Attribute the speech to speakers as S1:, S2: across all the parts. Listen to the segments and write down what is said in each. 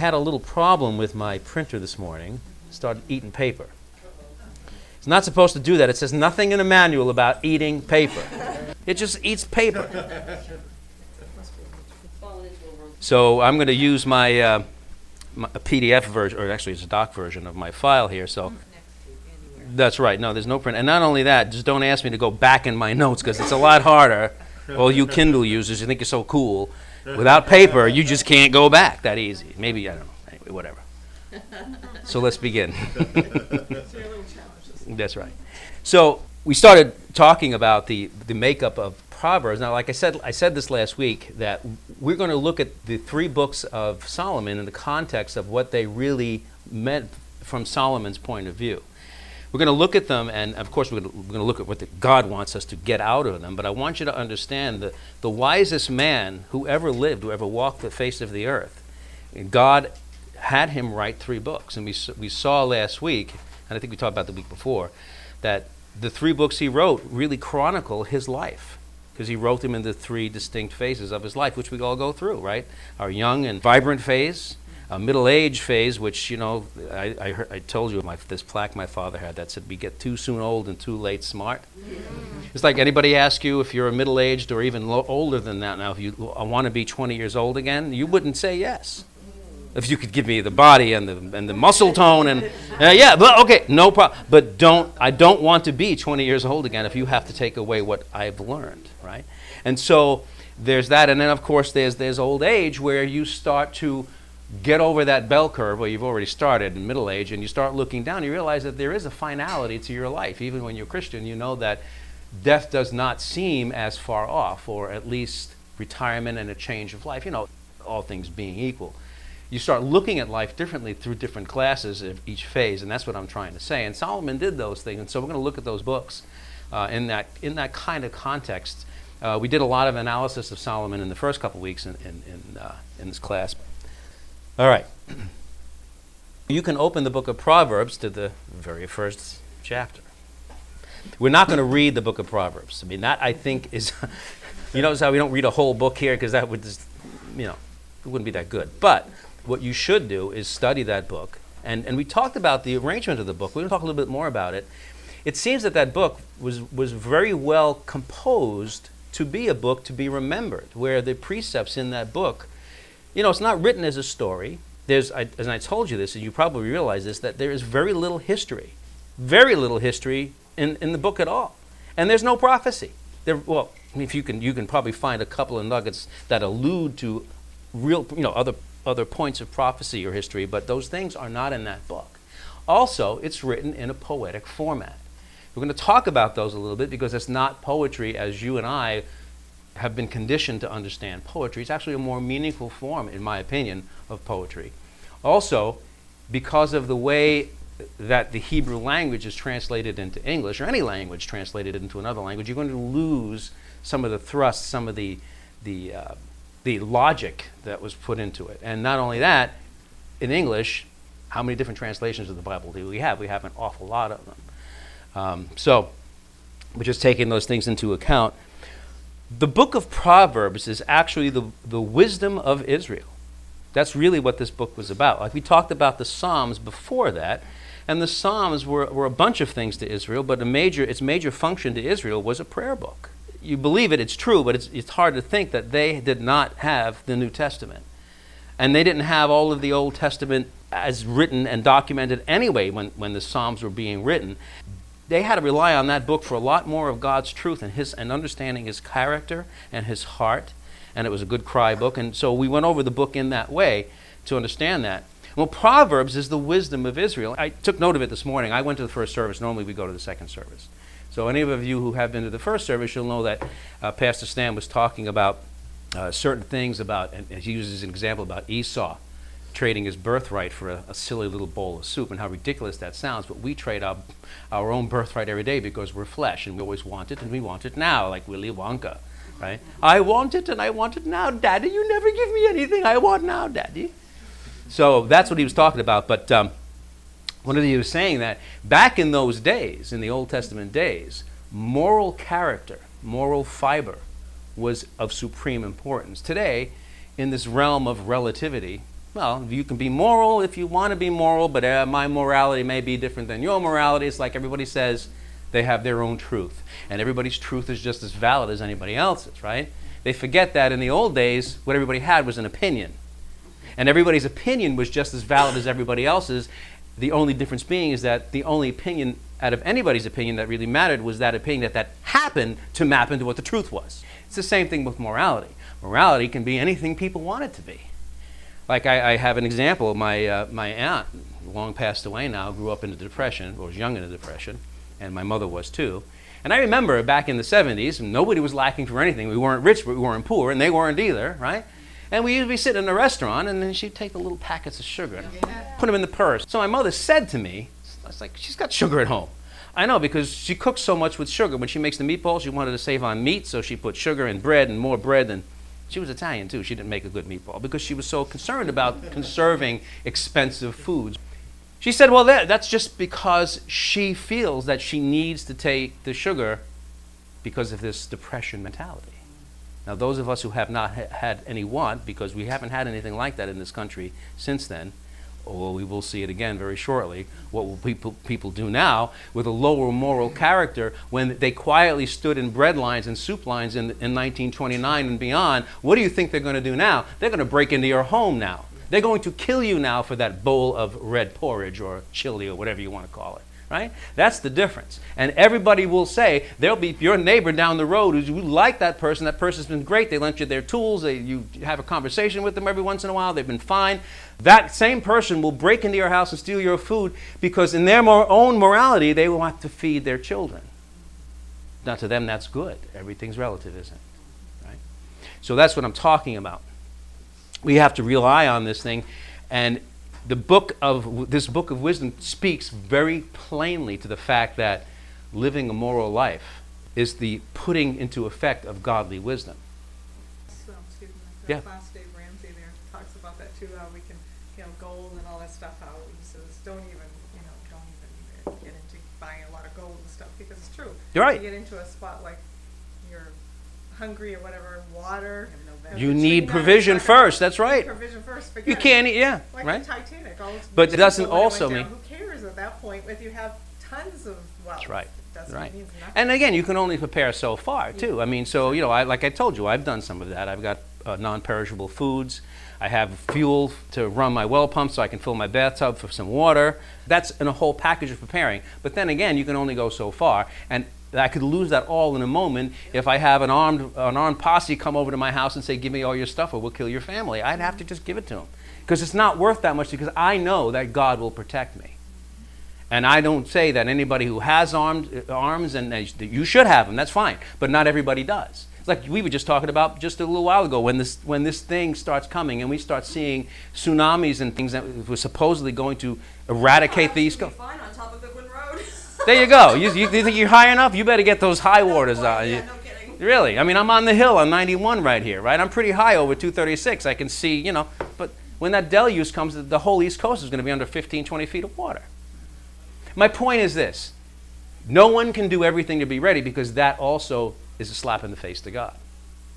S1: had a little problem with my printer this morning. Started eating paper. It's not supposed to do that. It says nothing in the manual about eating paper. It just eats paper. So I'm going to use my, uh, my PDF version, or actually it's a doc version of my file here. So that's right. No, there's no print. And not only that, just don't ask me to go back in my notes because it's a lot harder. All you Kindle users, you think you're so cool. Without paper, you just can't go back that easy. Maybe I don't know. Anyway, whatever. So let's begin. That's right. So we started talking about the, the makeup of Proverbs. Now, like I said, I said this last week that we're going to look at the three books of Solomon in the context of what they really meant from Solomon's point of view. We're going to look at them, and of course, we're going, to, look at what God wants us to get out of them. But I want you to understand that the wisest man who ever lived, who ever walked the face of the earth, God had him write three books. And we, we saw last week, and I think we talked about the week before, that the three books he wrote really chronicle his life because he wrote them into three distinct phases of his life, which we all go through, right? Our young and vibrant phase, a middle age phase, which, you know, I, I, heard, I told you my, this plaque my father had that said, We get too soon old and too late smart. It's like anybody ask you if you're a middle aged or even lo- older than that now, if you want to be 20 years old again, you wouldn't say yes. If you could give me the body and the, and the muscle tone and uh, yeah, but okay, no problem. But don't I don't want to be 20 years old again if you have to take away what I've learned, right? And so there's that, and then of course there's there's old age where you start to get over that bell curve where you've already started in middle age and you start looking down, you realize that there is a finality to your life. Even when you're Christian, you know that death does not seem as far off, or at least retirement and a change of life, you know, all things being equal. You start looking at life differently through different classes of each phase, and that's what I'm trying to say. And Solomon did those things, and so we're going to look at those books uh, in, that, in that kind of context. Uh, we did a lot of analysis of Solomon in the first couple weeks in, in, in, uh, in this class. All right. You can open the book of Proverbs to the very first chapter. We're not going to read the book of Proverbs. I mean, that I think is, you notice how we don't read a whole book here because that would just, you know, it wouldn't be that good. But what you should do is study that book. And, and we talked about the arrangement of the book. We're going to talk a little bit more about it. It seems that that book was, was very well composed to be a book to be remembered, where the precepts in that book you know, it's not written as a story. There's, I, as I told you this, and you probably realize this, that there is very little history, very little history in, in the book at all. And there's no prophecy. There, well, if you can, you can probably find a couple of nuggets that allude to real, you know, other, other points of prophecy or history, but those things are not in that book. Also, it's written in a poetic format. We're going to talk about those a little bit because it's not poetry as you and I have been conditioned to understand poetry. It's actually a more meaningful form, in my opinion, of poetry. Also, because of the way that the Hebrew language is translated into English, or any language translated into another language, you're going to lose some of the thrust, some of the, the, uh, the logic that was put into it. And not only that, in English, how many different translations of the Bible do we have? We have an awful lot of them. Um, so, we're just taking those things into account the book of Proverbs is actually the, the wisdom of Israel. That's really what this book was about. Like we talked about the Psalms before that, and the Psalms were, were a bunch of things to Israel, but a major, its major function to Israel was a prayer book. You believe it, it's true, but it's, it's hard to think that they did not have the New Testament. And they didn't have all of the Old Testament as written and documented anyway when, when the Psalms were being written they had to rely on that book for a lot more of God's truth and his and understanding his character and his heart. And it was a good cry book. And so we went over the book in that way to understand that. Well, Proverbs is the wisdom of Israel. I took note of it this morning. I went to the first service. Normally we go to the second service. So any of you who have been to the first service, you'll know that uh, Pastor Stan was talking about uh, certain things about, and he uses an example about Esau trading his birthright for a, a, silly little bowl of soup, and how ridiculous that sounds. But we trade our, our own birthright every day because we're flesh, and we always want it, and we want it now, like Willy Wonka, right? I want it, and I want it now, Daddy. You never give me anything I want now, Daddy. So that's what he was talking about. But um, one of the you was saying that back in those days, in the Old Testament days, moral character, moral fiber, was of supreme importance. Today, in this realm of relativity, Well, you can be moral if you want to be moral, but uh, my morality may be different than your morality. It's like everybody says they have their own truth, and everybody's truth is just as valid as anybody else's, right? They forget that in the old days, what everybody had was an opinion. And everybody's opinion was just as valid as everybody else's. The only difference being is that the only opinion out of anybody's opinion that really mattered was that opinion that, that happened to map into what the truth was. It's the same thing with morality. Morality can be anything people want it to be. Like I, I have an example. My, uh, my aunt, long passed away now, grew up in the Depression, or was young in the Depression, and my mother was too. And I remember back in the 70s, nobody was lacking for anything. We weren't rich, but we weren't poor, and they weren't either, right? And we used to be sitting in a restaurant, and then she'd take the little packets of sugar, and put them in the purse. So my mother said to me, I was like, she's got sugar at home. I know because she cooks so much with sugar. When she makes the meatballs, she wanted to save on meat, so she put sugar in bread and more bread. And she was Italian too. She didn't make a good meatball because she was so concerned about conserving expensive foods. She said, well, that, that's just because she feels that she needs to take the sugar because of this depression mentality. Now, those of us who have not ha- had any want, because we haven't had anything like that in this country since then, or we will see it again very shortly, what will people, people do now with a lower moral character when they quietly stood in bread lines and soup lines in, in 1929 and beyond? What do you think they're going to do now? They're going to break into your home now. They're going to kill you now for that bowl of red porridge or chili or whatever you want to call it. Right? That's the difference. And everybody will say, there'll be your neighbor down the road who you like that person, that person's been great, they lent you their tools, they, you have a conversation with them every once in a while, they've been fine. That same person will break into your house and steal your food because in their own morality, they want to feed their children. Now, to them, that's good. Everything's relative, isn't it? Right? So that's what I'm talking about we have to rely on this thing. And the book of this book of wisdom speaks very plainly to the fact that living a moral life is the putting into effect of godly wisdom.
S2: So, excuse me,
S1: Yeah.
S2: class Dave Ramsey there talks about that too, how we can, you know, gold and all that stuff, how he says, don't even, you know, don't even get into buying a lot of gold and stuff, because it's true.
S1: You're right.
S2: You get into a spot like you're hungry or whatever, water.
S1: You need provision first, that's right.
S2: Provision first, forget
S1: You
S2: it.
S1: can't eat, yeah,
S2: Like
S1: right?
S2: the Titanic, all those
S1: But it doesn't
S2: when it
S1: also mean-
S2: Who cares at that point if you have tons of wealth?
S1: That's right.
S2: It doesn't,
S1: Right.
S2: means nothing.
S1: And again, you can only prepare so far, too. I mean, so, you know, I, like I told you, I've done some of that. I've got uh, non perishable foods. I have fuel to run my well pump so I can fill my bathtub for some water. That's in a whole package of preparing. But then again, you can only go so far. And I could lose that all in a moment if I have an armed, an armed posse come over to my house and say, Give me all your stuff or we'll kill your family. I'd have to just give it to them. Because it's not worth that much because I know that God will protect me. And I don't say that anybody who has armed, arms and they, you should have them, that's fine. But not everybody does. It's like we were just talking about just a little while ago when this, when this thing starts coming and we start seeing tsunamis and things that were supposedly going to eradicate the East Coast.
S3: Fine on top of Goodwin Road.
S1: There you go. You, you, you think you're high enough? You better get those high waters out.
S3: Yeah, no kidding.
S1: Really? I mean, I'm on the hill on 91 right here, right? I'm pretty high over 236. I can see, you know, but when that deluge comes, the whole East Coast is going to be under 15, 20 feet of water. My point is this no one can do everything to be ready because that also is a slap in the face to God.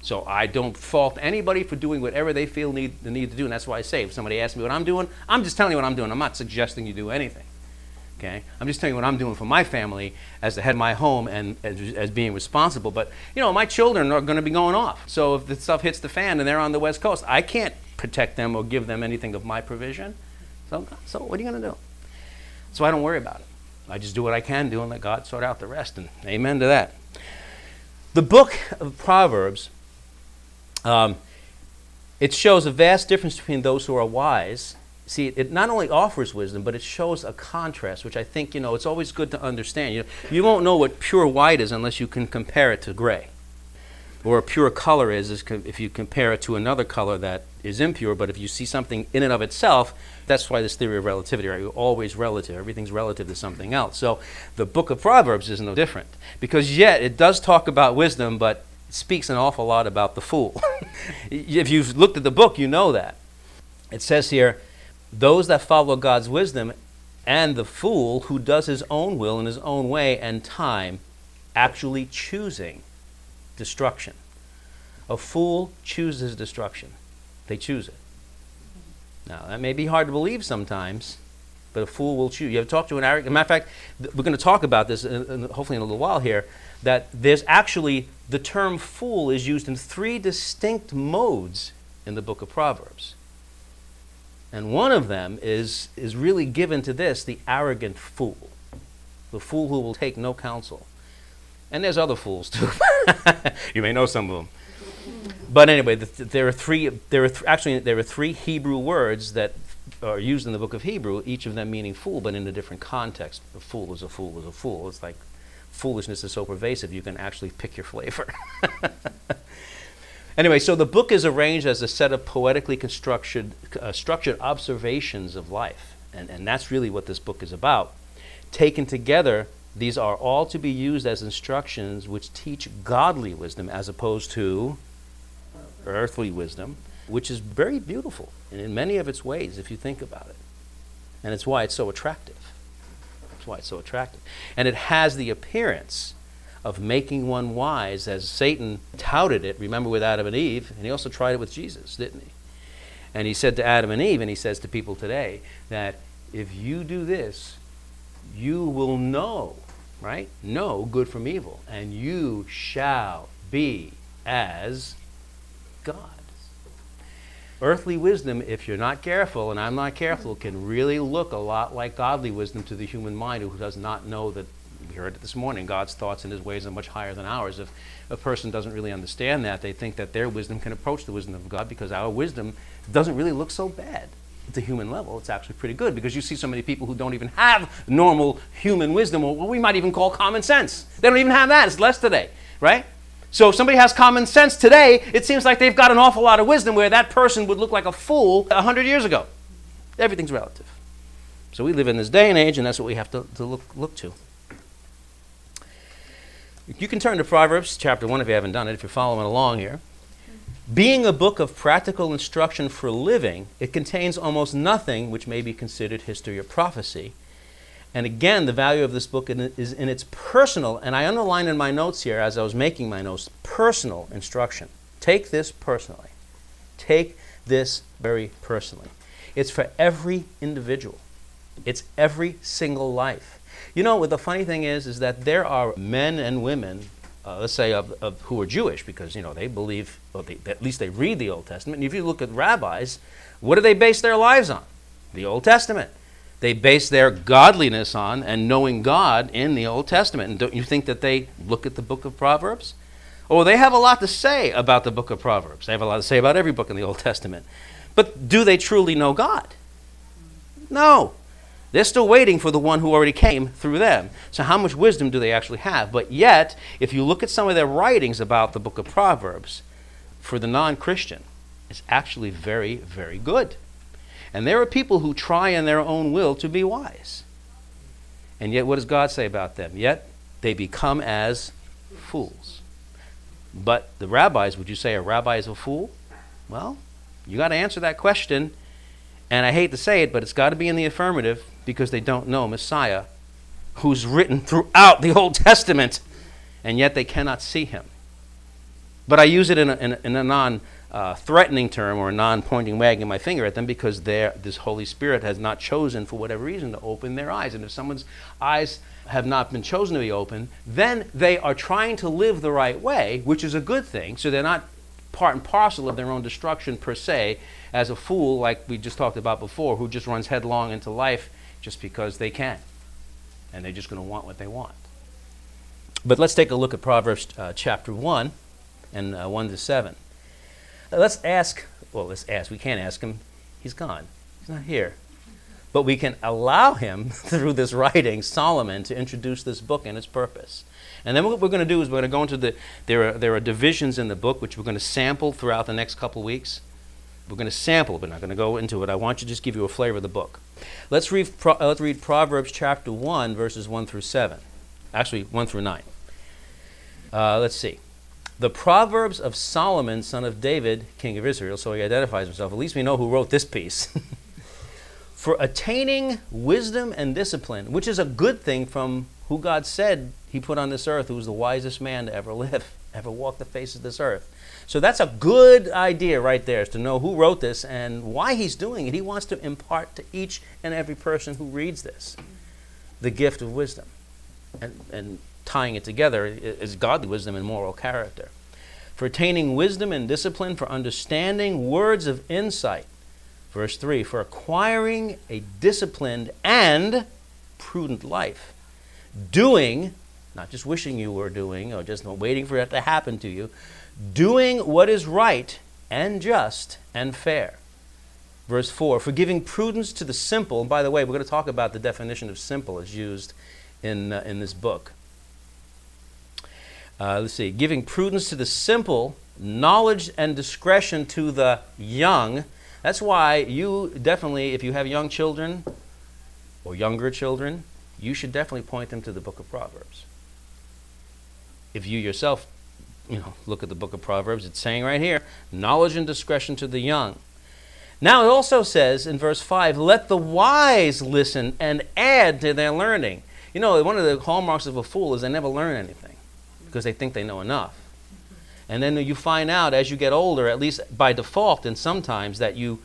S1: So I don't fault anybody for doing whatever they feel need, the need to do, and that's why I say if somebody asks me what I'm doing, I'm just telling you what I'm doing. I'm not suggesting you do anything. Okay? I'm just telling you what I'm doing for my family as the head of my home and as, as being responsible. But, you know, my children are going to be going off. So if the stuff hits the fan and they're on the West Coast, I can't protect them or give them anything of my provision. So, so what are you going to do? So I don't worry about it. I just do what I can do and let God sort out the rest. And amen to that. The book of Proverbs, um, it shows a vast difference between those who are wise. See, it not only offers wisdom, but it shows a contrast, which I think, you know, it's always good to understand. You, you won't know what pure white is unless you can compare it to gray. Or a pure color is, is if you compare it to another color that is impure, but if you see something in and of itself, that's why this theory of relativity, right? You're always relative. Everything's relative to something else. So the book of Proverbs is no different. Because yet it does talk about wisdom, but it speaks an awful lot about the fool. if you've looked at the book, you know that. It says here, those that follow God's wisdom and the fool who does his own will in his own way and time, actually choosing destruction. A fool chooses destruction. They choose it. Now, that may be hard to believe sometimes, but a fool will choose. You have to talk to an arrogant. Matter of fact, we're going to talk about this in, in, hopefully in a little while here. That there's actually the term fool is used in three distinct modes in the book of Proverbs. And one of them is, is really given to this the arrogant fool, the fool who will take no counsel. And there's other fools too. you may know some of them. But anyway, the, there are three. There are th- actually there are three Hebrew words that are used in the book of Hebrew, each of them meaning fool, but in a different context. A fool is a fool is a fool. It's like foolishness is so pervasive you can actually pick your flavor. anyway, so the book is arranged as a set of poetically constructed, uh, structured observations of life, and, and that's really what this book is about. Taken together, these are all to be used as instructions which teach godly wisdom as opposed to earthly wisdom, which is very beautiful in many of its ways if you think about it. And it's why it's so attractive. That's why it's so attractive. And it has the appearance of making one wise as Satan touted it, remember with Adam and Eve, and he also tried it with Jesus, didn't he? And he said to Adam and Eve, and he says to people today, that if you do this, you will know, right? Know good from evil, and you shall be as God. Earthly wisdom, if you're not careful, and I'm not careful, can really look a lot like godly wisdom to the human mind who does not know that, we heard it this morning, God's thoughts and his ways are much higher than ours. If a person doesn't really understand that, they think that their wisdom can approach the wisdom of God because our wisdom doesn't really look so bad at the human level. It's actually pretty good because you see so many people who don't even have normal human wisdom, or what we might even call common sense. They don't even have that. It's less today, right? So if somebody has common sense today, it seems like they've got an awful lot of wisdom where that person would look like a fool 100 years ago. Everything's relative. So we live in this day and age, and that's what we have to, to look, look to. You can turn to Proverbs chapter 1 if you haven't done it, if you're following along here. Being a book of practical instruction for living, it contains almost nothing which may be considered history or prophecy. And again, the value of this book is in its personal, and I underlined in my notes here as I was making my notes, personal instruction. Take this personally. Take this very personally. It's for every individual. It's every single life. You know, what the funny thing is, is that there are men and women, uh, let's say, of, of, who are Jewish, because, you know, they believe, well, they, at least they read the Old Testament. And if you look at rabbis, what do they base their lives on? The Old Testament they base their godliness on and knowing God in the Old Testament. And don't you think that they look at the book of Proverbs? Oh, they have a lot to say about the book of Proverbs. They have a lot to say about every book in the Old Testament. But do they truly know God? No. They're still waiting for the one who already came through them. So, how much wisdom do they actually have? But yet, if you look at some of their writings about the book of Proverbs, for the non Christian, it's actually very, very good. And there are people who try in their own will to be wise. And yet, what does God say about them? Yet they become as fools. But the rabbis, would you say a rabbi is a fool? Well, you got to answer that question. And I hate to say it, but it's got to be in the affirmative because they don't know Messiah, who's written throughout the Old Testament, and yet they cannot see him. But I use it in a, in a, non uh, threatening term or a non-pointing wagging my finger at them because this Holy Spirit has not chosen for whatever reason to open their eyes. And if someone's eyes have not been chosen to be open, then they are trying to live the right way, which is a good thing. So they're not part and parcel of their own destruction per se, as a fool like we just talked about before, who just runs headlong into life just because they can, and they're just going to want what they want. But let's take a look at Proverbs uh, chapter one and uh, one to seven. Let's ask, well, let's ask. We can't ask him. He's gone. He's not here. But we can allow him, through this writing, Solomon, to introduce this book and its purpose. And then what we're going to do is we're going to go into the, there are, there are divisions in the book which we're going to sample throughout the next couple weeks. We're going to sample, but not going to go into it. I want to just give you a flavor of the book. Let's read, uh, let's read Proverbs chapter 1, verses 1 through 7. Actually, 1 through 9. Uh, let's see the Proverbs of Solomon, son of David, king of Israel, so he identifies himself. At least we know who wrote this piece. For attaining wisdom and discipline, which is a good thing from who God said he put on this earth, who was the wisest man to ever live, ever walk the face of this earth. So that's a good idea right there is to know who wrote this and why he's doing it. He wants to impart to each and every person who reads this the gift of wisdom. And, and tying it together is godly wisdom and moral character. For attaining wisdom and discipline, for understanding words of insight. Verse 3 For acquiring a disciplined and prudent life. Doing, not just wishing you were doing or just waiting for it to happen to you, doing what is right and just and fair. Verse 4 For giving prudence to the simple, and by the way, we're going to talk about the definition of simple as used in, uh, in this book. Uh, let's see, giving prudence to the simple, knowledge and discretion to the young. That's why you definitely, if you have young children or younger children, you should definitely point them to the book of Proverbs. If you yourself, you know, look at the book of Proverbs, it's saying right here, knowledge and discretion to the young. Now it also says in verse 5, let the wise listen and add to their learning. You know, one of the hallmarks of a fool is they never learn anything because they think they know enough. And then you find out as you get older, at least by default, and sometimes that you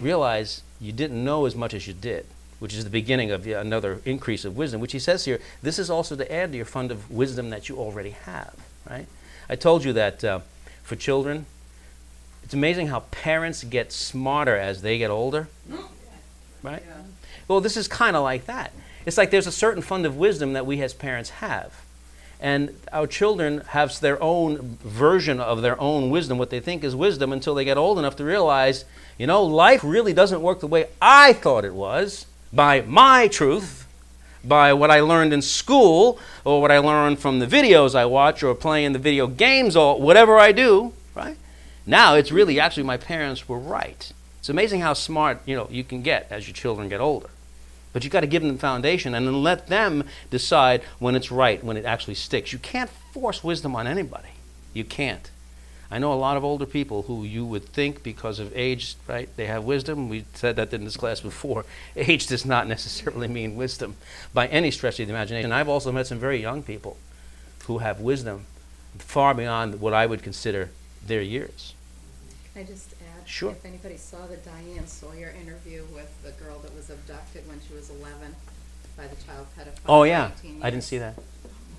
S1: realize you didn't know as much as you did, which is the beginning of another increase of wisdom, which he says here, this is also to add to your fund of wisdom that you already have, right? I told you that uh, for children, it's amazing how parents get smarter as they get older. Right? Yeah. Well, this is kind of like that. It's like there's a certain fund of wisdom that we as parents have. And our children have their own version of their own wisdom, what they think is wisdom, until they get old enough to realize, you know, life really doesn't work the way I thought it was by my truth, by what I learned in school, or what I learned from the videos I watch, or playing the video games, or whatever I do, right? Now it's really actually my parents were right. It's amazing how smart you know you can get as your children get older. But you've got to give them the foundation and then let them decide when it's right, when it actually sticks. You can't force wisdom on anybody. You can't. I know a lot of older people who you would think because of age, right, they have wisdom. We said that in this class before. Age does not necessarily mean wisdom by any stretch of the imagination. I've also met some very young people who have wisdom far beyond what I would consider their years.
S3: Can I just add?
S1: Sure.
S3: If anybody saw the Diane Sawyer interview with the girl that was abducted when she was 11 by the child pedophile.
S1: Oh, yeah. I didn't see that.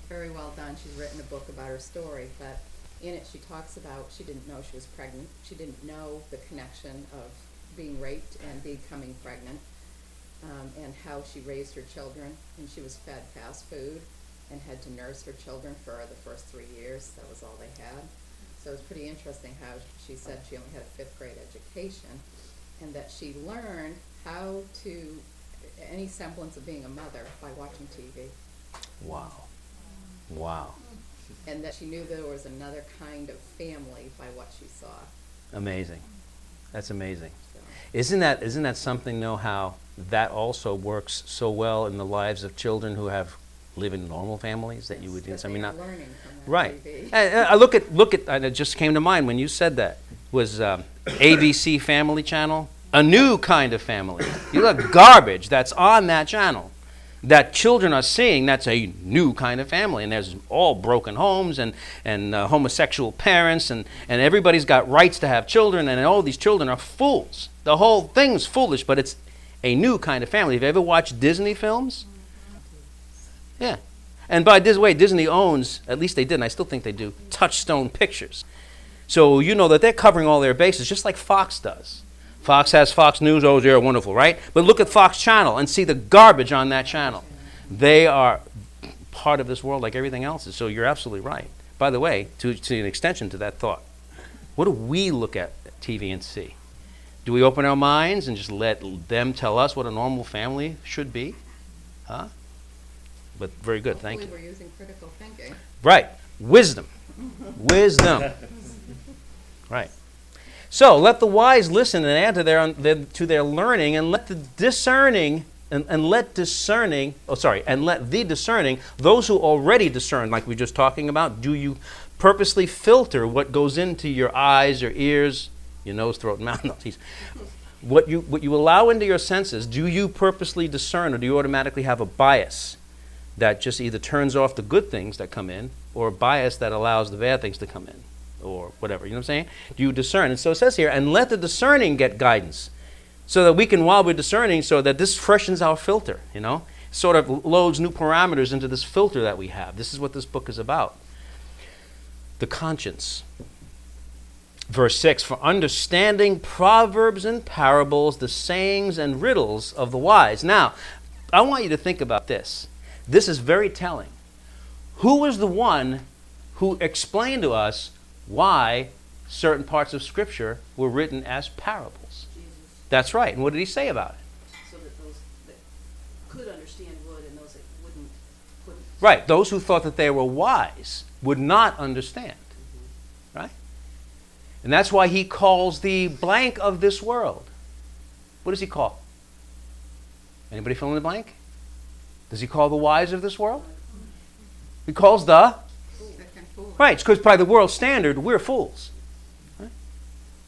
S3: Very well done. She's written a book about her story, but in it she talks about she didn't know she was pregnant. She didn't know the connection of being raped and becoming pregnant, um, and how she raised her children. And she was fed fast food and had to nurse her children for the first three years. That was all they had. So it was pretty interesting how she said she only had a fifth grade education, and that she learned how to any semblance of being a mother by watching TV
S1: Wow. Wow.
S3: And that she knew there was another kind of family by what she saw.
S1: Amazing. That's amazing.
S3: So,
S1: Isn't that isn't that something though how that also works so well in the lives of children who have live in normal families that you would
S3: that
S1: I mean not
S3: learning from
S1: Right. And I look at look at and it just came to mind when you said that was um, ABC Family Channel, a new kind of family. You look garbage that's on that channel that children are seeing. That's a new kind of family, and there's all broken homes and and uh, homosexual parents, and and everybody's got rights to have children, and all these children are fools. The whole thing's foolish, but it's a new kind of family. Have you ever watched Disney films? Yeah. And by this way, Disney owns, at least they did, and I still think they do, Touchstone Pictures. So you know that they're covering all their bases, just like Fox does. Fox has Fox News, oh, they're wonderful, right? But look at Fox Channel and see the garbage on that channel. They are part of this world like everything else is, so you're absolutely right. By the way, to, to an extension to that thought, what do we look at TV and see? Do we open our minds and just let them tell us what a normal family should be? Huh? But very good, thank you.
S3: We're using critical thinking.
S1: Right. Wisdom. Wisdom. Right. So let the wise listen and add to their, to their learning, and let the discerning and, and let discerning. Oh, sorry. And let the discerning those who already discern, like we were just talking about. Do you purposely filter what goes into your eyes, your ears, your nose, throat, mouth? No, geez. What you what you allow into your senses. Do you purposely discern, or do you automatically have a bias? that just either turns off the good things that come in or a bias that allows the bad things to come in. Or whatever. You know what I'm saying? Do you discern? And so it says here, and let the discerning get guidance, so that we can, while we're discerning, so that this freshens our filter. You know, sort of loads new parameters into this filter that we have. This is what this book is about. The conscience. Verse 6 For understanding proverbs and parables, the sayings and riddles of the wise. Now, I want you to think about this. This is very telling. Who was the one who explained to us why certain parts of Scripture were written as parables?
S4: Jesus,
S1: That's right. And what did he say about it?
S4: so that those that could understand would and those that wouldn't, couldn't.
S1: Right. Those who thought that they were wise would not understand. Mm-hmm. Right? And that's why he calls the blank of this world. What does he call? Anybody fill in the blank? Does he call the wise of this world? He calls the Right, because by the world standard, we're fools.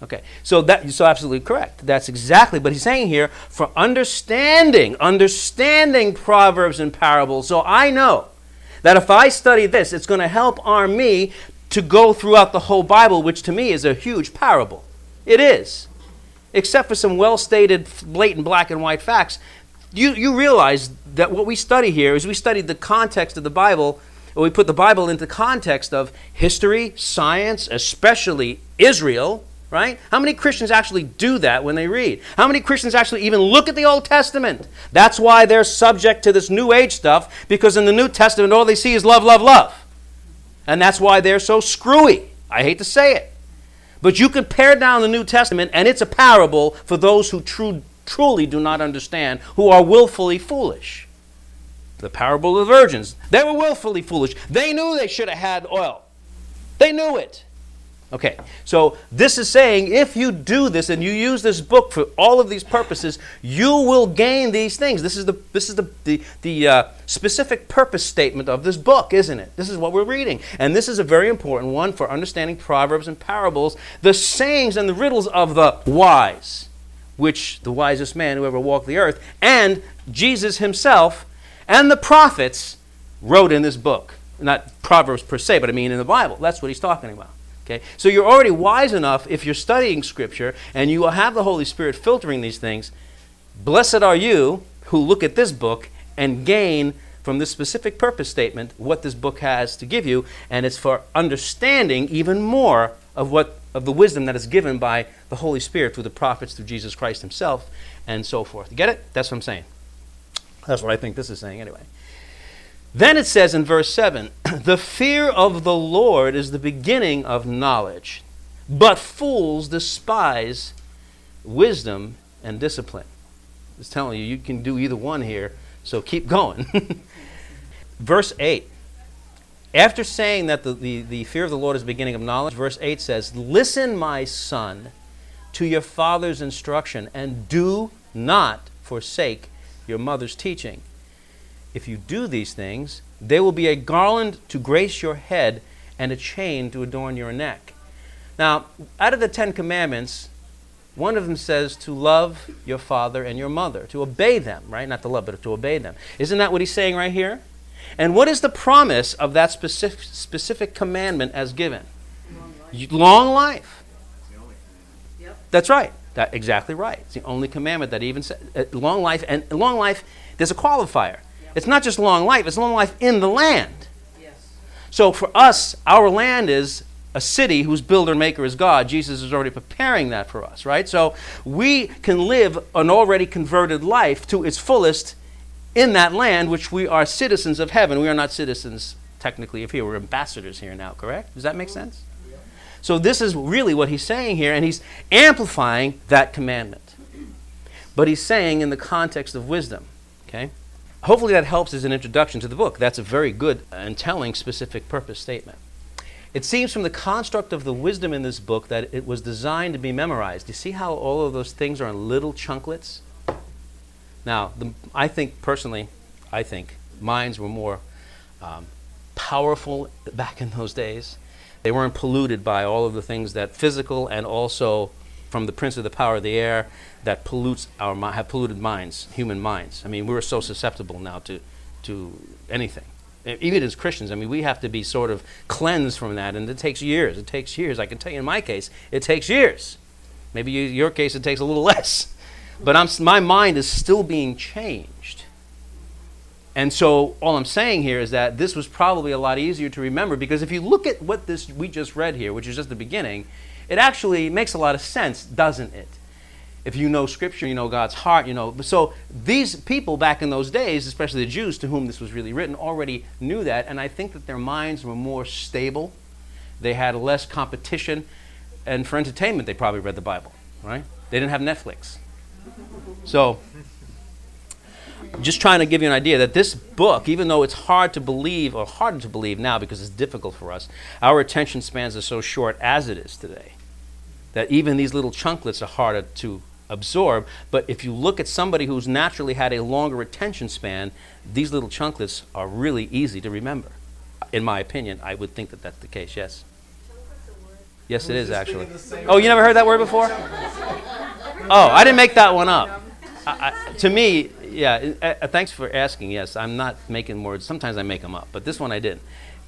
S1: Okay, so that so absolutely correct. That's exactly what he's saying here. For understanding, understanding proverbs and parables. So I know that if I study this, it's going to help arm me to go throughout the whole Bible, which to me is a huge parable. It is, except for some well-stated, blatant black and white facts. You you realize that what we study here is we study the context of the Bible we put the Bible into context of history, science, especially Israel, right? How many Christians actually do that when they read? How many Christians actually even look at the Old Testament? That's why they're subject to this New Age stuff, because in the New Testament, all they see is love, love, love. And that's why they're so screwy. I hate to say it. But you can pare down the New Testament, and it's a parable for those who true, truly do not understand, who are willfully foolish the parable of the virgins. They were willfully foolish. They knew they should have had oil. They knew it. Okay, so this is saying if you do this and you use this book for all of these purposes, you will gain these things. This is the this is the the, the uh, specific purpose statement of this book, isn't it? This is what we're reading, and this is a very important one for understanding proverbs and parables, the sayings and the riddles of the wise, which the wisest man who ever walked the earth, and Jesus himself and the prophets wrote in this book. Not Proverbs per se, but I mean in the Bible. That's what he's talking about. Okay? So you're already wise enough if you're studying Scripture and you will have the Holy Spirit filtering these things. Blessed are you who look at this book and gain from this specific purpose statement what this book has to give you, and it's for understanding even more of what of the wisdom that is given by the Holy Spirit through the prophets, through Jesus Christ Himself, and so forth. You get it? That's what I'm saying. That's what I think this is saying anyway. Then it says in verse 7 The fear of the Lord is the beginning of knowledge, but fools despise wisdom and discipline. It's telling you, you can do either one here, so keep going. verse 8. After saying that the, the, the fear of the Lord is the beginning of knowledge, verse 8 says, Listen, my son, to your father's instruction, and do not forsake your mother's teaching. If you do these things, they will be a garland to grace your head and a chain to adorn your neck. Now, out of the Ten Commandments, one of them says to love your father and your mother, to obey them, right? Not to love, but to obey them. Isn't that what he's saying right here? And what is the promise of that specific, specific commandment as given?
S4: Long life.
S1: Long life.
S4: Yep.
S1: That's right. That exactly right. It's the only commandment that even says uh, long life. And long life, there's a qualifier. It's not just long life; it's long life in the land.
S4: Yes.
S1: So for us, our land is a city whose builder and maker is God. Jesus is already preparing that for us, right? So we can live an already converted life to its fullest in that land, which we are citizens of heaven. We are not citizens technically of here. We're ambassadors here now. Correct? Does that make sense? So this is really what he's saying here, and he's amplifying that commandment. But he's saying in the context of wisdom. Okay? Hopefully that helps as an introduction to the book. That's a very good and telling specific purpose statement. It seems from the construct of the wisdom in this book that it was designed to be memorized. You see how all of those things are in little chunklets? Now, the, I think personally, I think minds were more um, powerful back in those days. They weren't polluted by all of the things that physical and also from the prince of the power of the air that pollutes our have polluted minds, human minds. I mean, we're so susceptible now to to anything. Even as Christians, I mean, we have to be sort of cleansed from that, and it takes years. It takes years. I can tell you in my case, it takes years. Maybe you, your case, it takes a little less. But I'm, my mind is still being changed. And so all I'm saying here is that this was probably a lot easier to remember because if you look at what this we just read here, which is just the beginning, it actually makes a lot of sense, doesn't it? If you know scripture, you know God's heart, you know. So these people back in those days, especially the Jews to whom this was really written, already knew that, and I think that their minds were more stable. They had less competition, and for entertainment, they probably read the Bible, right? They didn't have Netflix. So just trying to give you an idea that this book, even though it's hard to believe or harder to believe now because it's difficult for us, our attention spans are so short as it is today that even these little chunklets are harder to absorb. But if you look at somebody who's naturally had a longer attention span, these little chunklets are really easy to remember. In my opinion, I would think that that's the case, yes. Yes, it is actually. Oh, you never heard that word before? Oh, I didn't make that one up. I, I, to me, yeah. Uh, uh, thanks for asking. Yes, I'm not making words. Sometimes I make them up, but this one I didn't.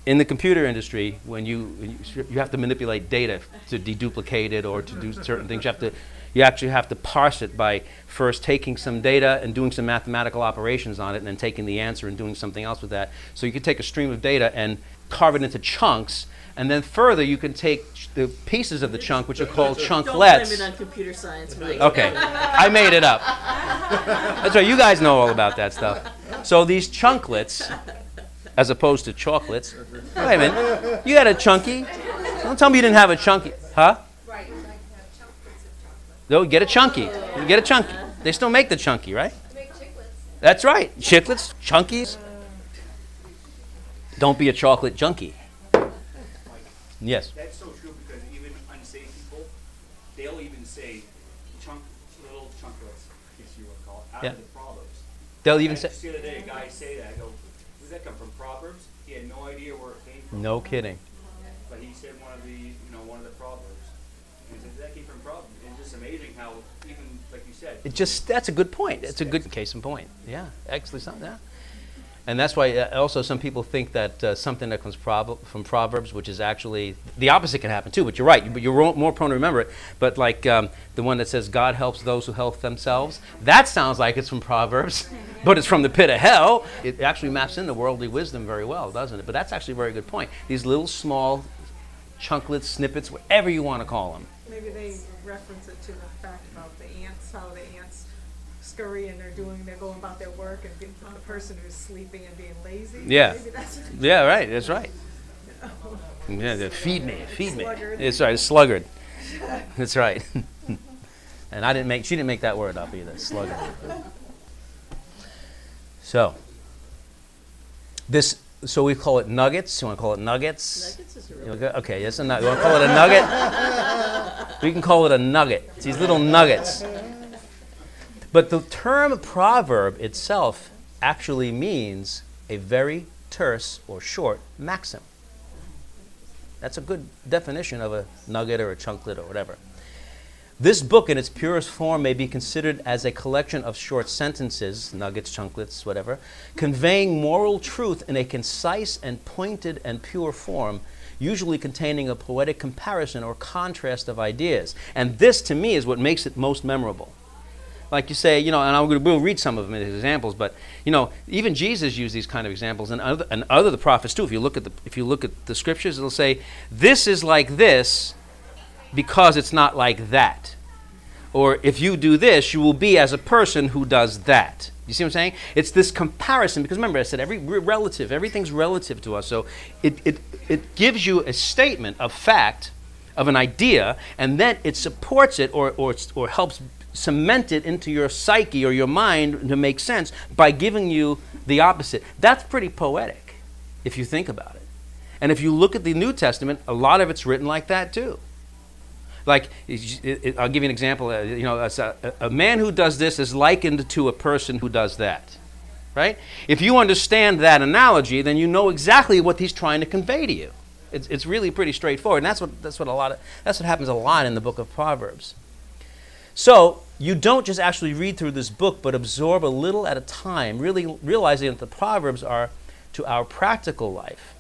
S1: In the computer industry, when you you have to manipulate data to deduplicate it or to do certain things, you have to you actually have to parse it by first taking some data and doing some mathematical operations on it, and then taking the answer and doing something else with that. So you could take a stream of data and carve it into chunks, and then further you can take ch- the pieces of the chunk, which are called chunklets.
S4: Don't blame it on computer science, Mike.
S1: Okay, I made it up. That's right, you guys know all about that stuff. So these chunklets, as opposed to chocolates. Wait a minute, you had a chunky? Don't tell me you didn't have a chunky, huh?
S5: Right, you have chocolates of.
S1: No, get a chunky. You get a chunky. They still make the chunky, right? That's right, chiclets, chunkies. Don't be a chocolate junkie. Yes.
S6: That's so true because even unsaved people, they'll even say chunk, little chunklets, I guess you would call it, out
S1: Yeah.
S6: of the Proverbs.
S1: They'll even
S6: I-
S1: say.
S6: Just the other day, a guy say that, I go, where'd that come from, Proverbs? He had no idea where it came from.
S1: No kidding.
S6: But he said one of the, you know, one of the Proverbs. And he said, that came from Proverbs. It's just amazing how even, like you said.
S1: It just that's a good point. It's a good case in point. Yeah, actually, something. Yeah. And that's why uh, also some people think that uh, something that comes prob- from Proverbs, which is actually the opposite can happen too. But you're right. But you're more prone to remember it. But like um, the one that says, "God helps those who help themselves." That sounds like it's from Proverbs, but it's from the pit of hell. It actually maps into worldly wisdom very well, doesn't it? But that's actually a very good point. These little small chunklets, snippets, whatever you want to call them.
S2: Maybe they reference it to the fact about the ants, how the ants scurry and they're doing, they're going about their work and being- the person who's sleeping and being lazy.
S1: Yeah.
S2: Maybe that's what
S1: Yeah, right. That's right. Yeah, the feed me, feed me.
S2: Sluggard.
S1: It's right, sluggard. That's right. and I didn't make. She didn't make that word up either. Sluggard. So this. So we call it nuggets. You want to call it nuggets?
S4: Nuggets is a
S1: You
S4: real.
S1: wanna go- Okay, yes, a nugget. You want to call it a nugget? we can call it a nugget. It's these little nuggets. But the term proverb itself actually means a very terse or short maxim. That's a good definition of a nugget or a chunklet or whatever. This book, in its purest form, may be considered as a collection of short sentences, nuggets, chunklets, whatever, conveying moral truth in a concise and pointed and pure form, usually containing a poetic comparison or contrast of ideas. And this, to me, is what makes it most memorable like you say, you know, and going to we'll read some of them as examples, but you know, even Jesus used these kind of examples, and other, and other the prophets too. If you look at the if you look at the scriptures, it'll say, "This is like this, because it's not like that," or "If you do this, you will be as a person who does that." You see what I'm saying? It's this comparison because remember I said every relative, everything's relative to us. So it it it gives you a statement of fact of an idea, and then it supports it or or or helps cement it into your psyche or your mind to make sense by giving you the opposite. That's pretty poetic if you think about it. And if you look at the New Testament, a lot of it's written like that too. Like, I'll give you an example. uh, You know, a, a man who does this is likened to a person who does that. Right? If you understand that analogy, then you know exactly what he's trying to convey to you. It's, it's really pretty straightforward. And that's what, that's what a lot of, that's what happens a lot in the book of Proverbs. So you don't just actually read through this book, but absorb a little at a time, really realizing that the Proverbs are to our practical life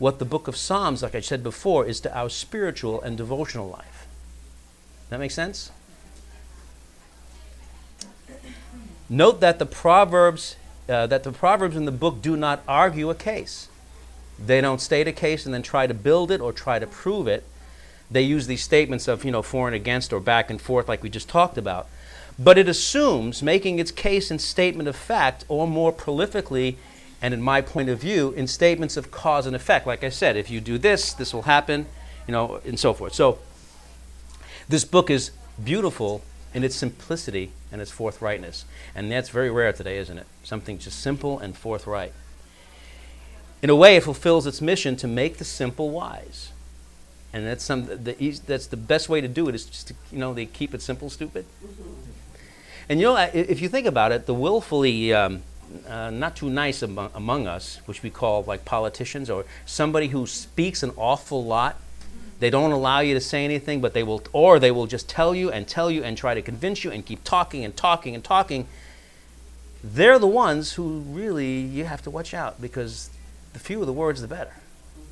S1: what the book of Psalms, like I said before, is to our spiritual and devotional life. That make sense? Note that the proverbs uh, that the proverbs in the book do not argue a case. They don't state a case and then try to build it or try to prove it. They use these statements of you know for and against or back and forth like we just talked about. But it assumes making its case in statement of fact or more prolifically and in my point of view in statements of cause and effect. Like I said, if you do this, this will happen, you know, and so forth. So this book is beautiful in its simplicity and its forthrightness. And that's very rare today, isn't it? Something just simple and forthright. In a way, it fulfills its mission to make the simple wise. And that's, some, the, eas- that's the best way to do it is just to, you know, they keep it simple, stupid. And you know, if you think about it, the willfully um, uh, not too nice among, among us, which we call like politicians, or somebody who speaks an awful lot, they don't allow you to say anything, but they will, or they will just tell you and tell you and try to convince you and keep talking and talking and talking. They're the ones who really you have to watch out because the fewer the words, the better,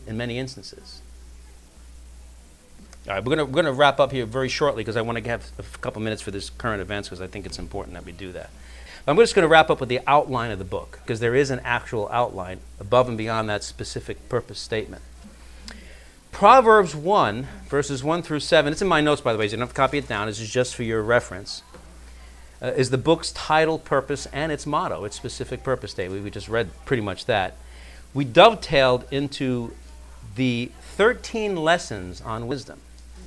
S1: in many instances. All right, we're going we're gonna wrap up here very shortly because I want to have a couple minutes for this current events because I think it's important that we do that. I'm just going to wrap up with the outline of the book because there is an actual outline above and beyond that specific purpose statement. Proverbs 1, verses 1 through 7, it's in my notes by the way, so you don't have to copy it down, this is just for your reference, uh, is the book's title, purpose, and its motto, its specific purpose statement. We just read pretty much that. We dovetailed into the 13 lessons on wisdom.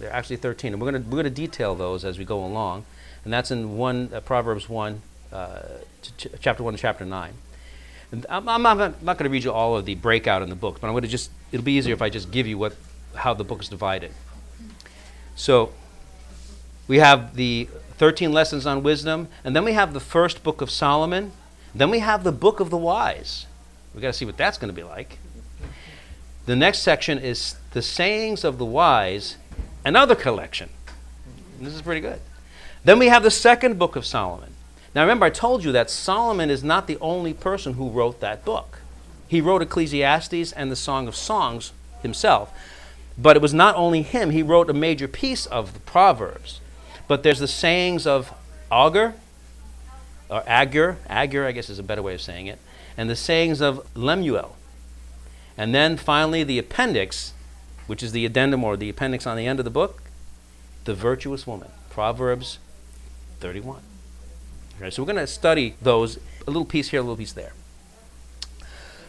S1: There are actually 13, and we're going we're to detail those as we go along. And that's in one, uh, Proverbs 1, uh, ch- chapter 1 to chapter 9. And I'm, I'm not, I'm not going to read you all of the breakout in the book, but I'm going to just, it'll be easier if I just give you what, how the book is divided. So we have the 13 lessons on wisdom, and then we have the first book of Solomon, then we have the book of the wise. We've got to see what that's going to be like. The next section is the sayings of the wise, another collection. This is pretty good. Then we have the second book of Solomon. Now remember, I told you that Solomon is not the only person who wrote that book. He wrote Ecclesiastes and the Song of Songs himself. But it was not only him, he wrote a major piece of the Proverbs. But there's the sayings of Augur, or Agur, Agur, I guess is a better way of saying it, and the sayings of Lemuel. And then finally, the appendix, which is the addendum or the appendix on the end of the book, the virtuous woman, Proverbs 31. Okay, so we're going to study those, a little piece here, a little piece there.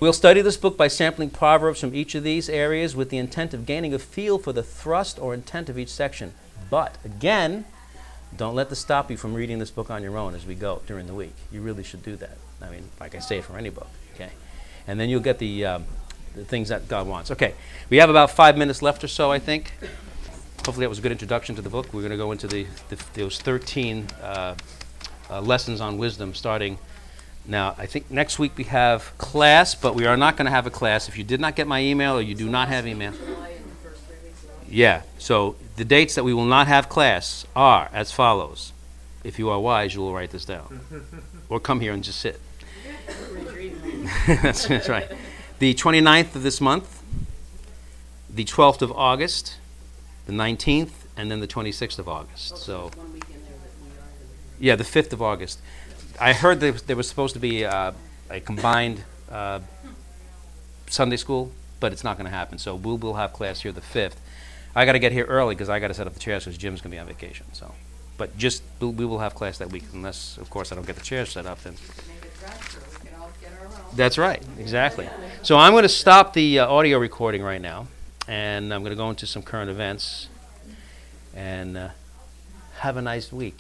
S1: We'll study this book by sampling proverbs from each of these areas with the intent of gaining a feel for the thrust or intent of each section. But again, don't let this stop you from reading this book on your own as we go during the week. You really should do that. I mean, like I say for any book, okay? And then you'll get the, um, the things that God wants. Okay, we have about five minutes left or so, I think. Hopefully, that was a good introduction to the book. We're going to go into the, the those 13 uh, uh, lessons on wisdom starting now. I think next week we have class, but we are not going to have a class. If you did not get my email or you do not have email,
S4: July and the first three weeks of August.
S1: yeah. So the dates that we will not have class are as follows. If you are wise, you will write this down, or come here and just sit. that's right. The 29th of this month, the 12th of August, the 19th, and then the 26th of August.
S4: Oh,
S1: So.
S4: One there that we are.
S1: Yeah, the 5th of August. I heard there was, there was supposed to be uh, a combined uh, Sunday school, but it's not going to happen. So we'll, we'll have class here the 5th. I got to get here early because I got to set up the chairs because Jim's going to be on vacation. So, but just we we will have class that week unless, of course, I don't get the chairs set up. Then that's right, exactly. So I'm going to stop the uh, audio recording right now, and I'm going to go into some current events, and uh, have a nice week.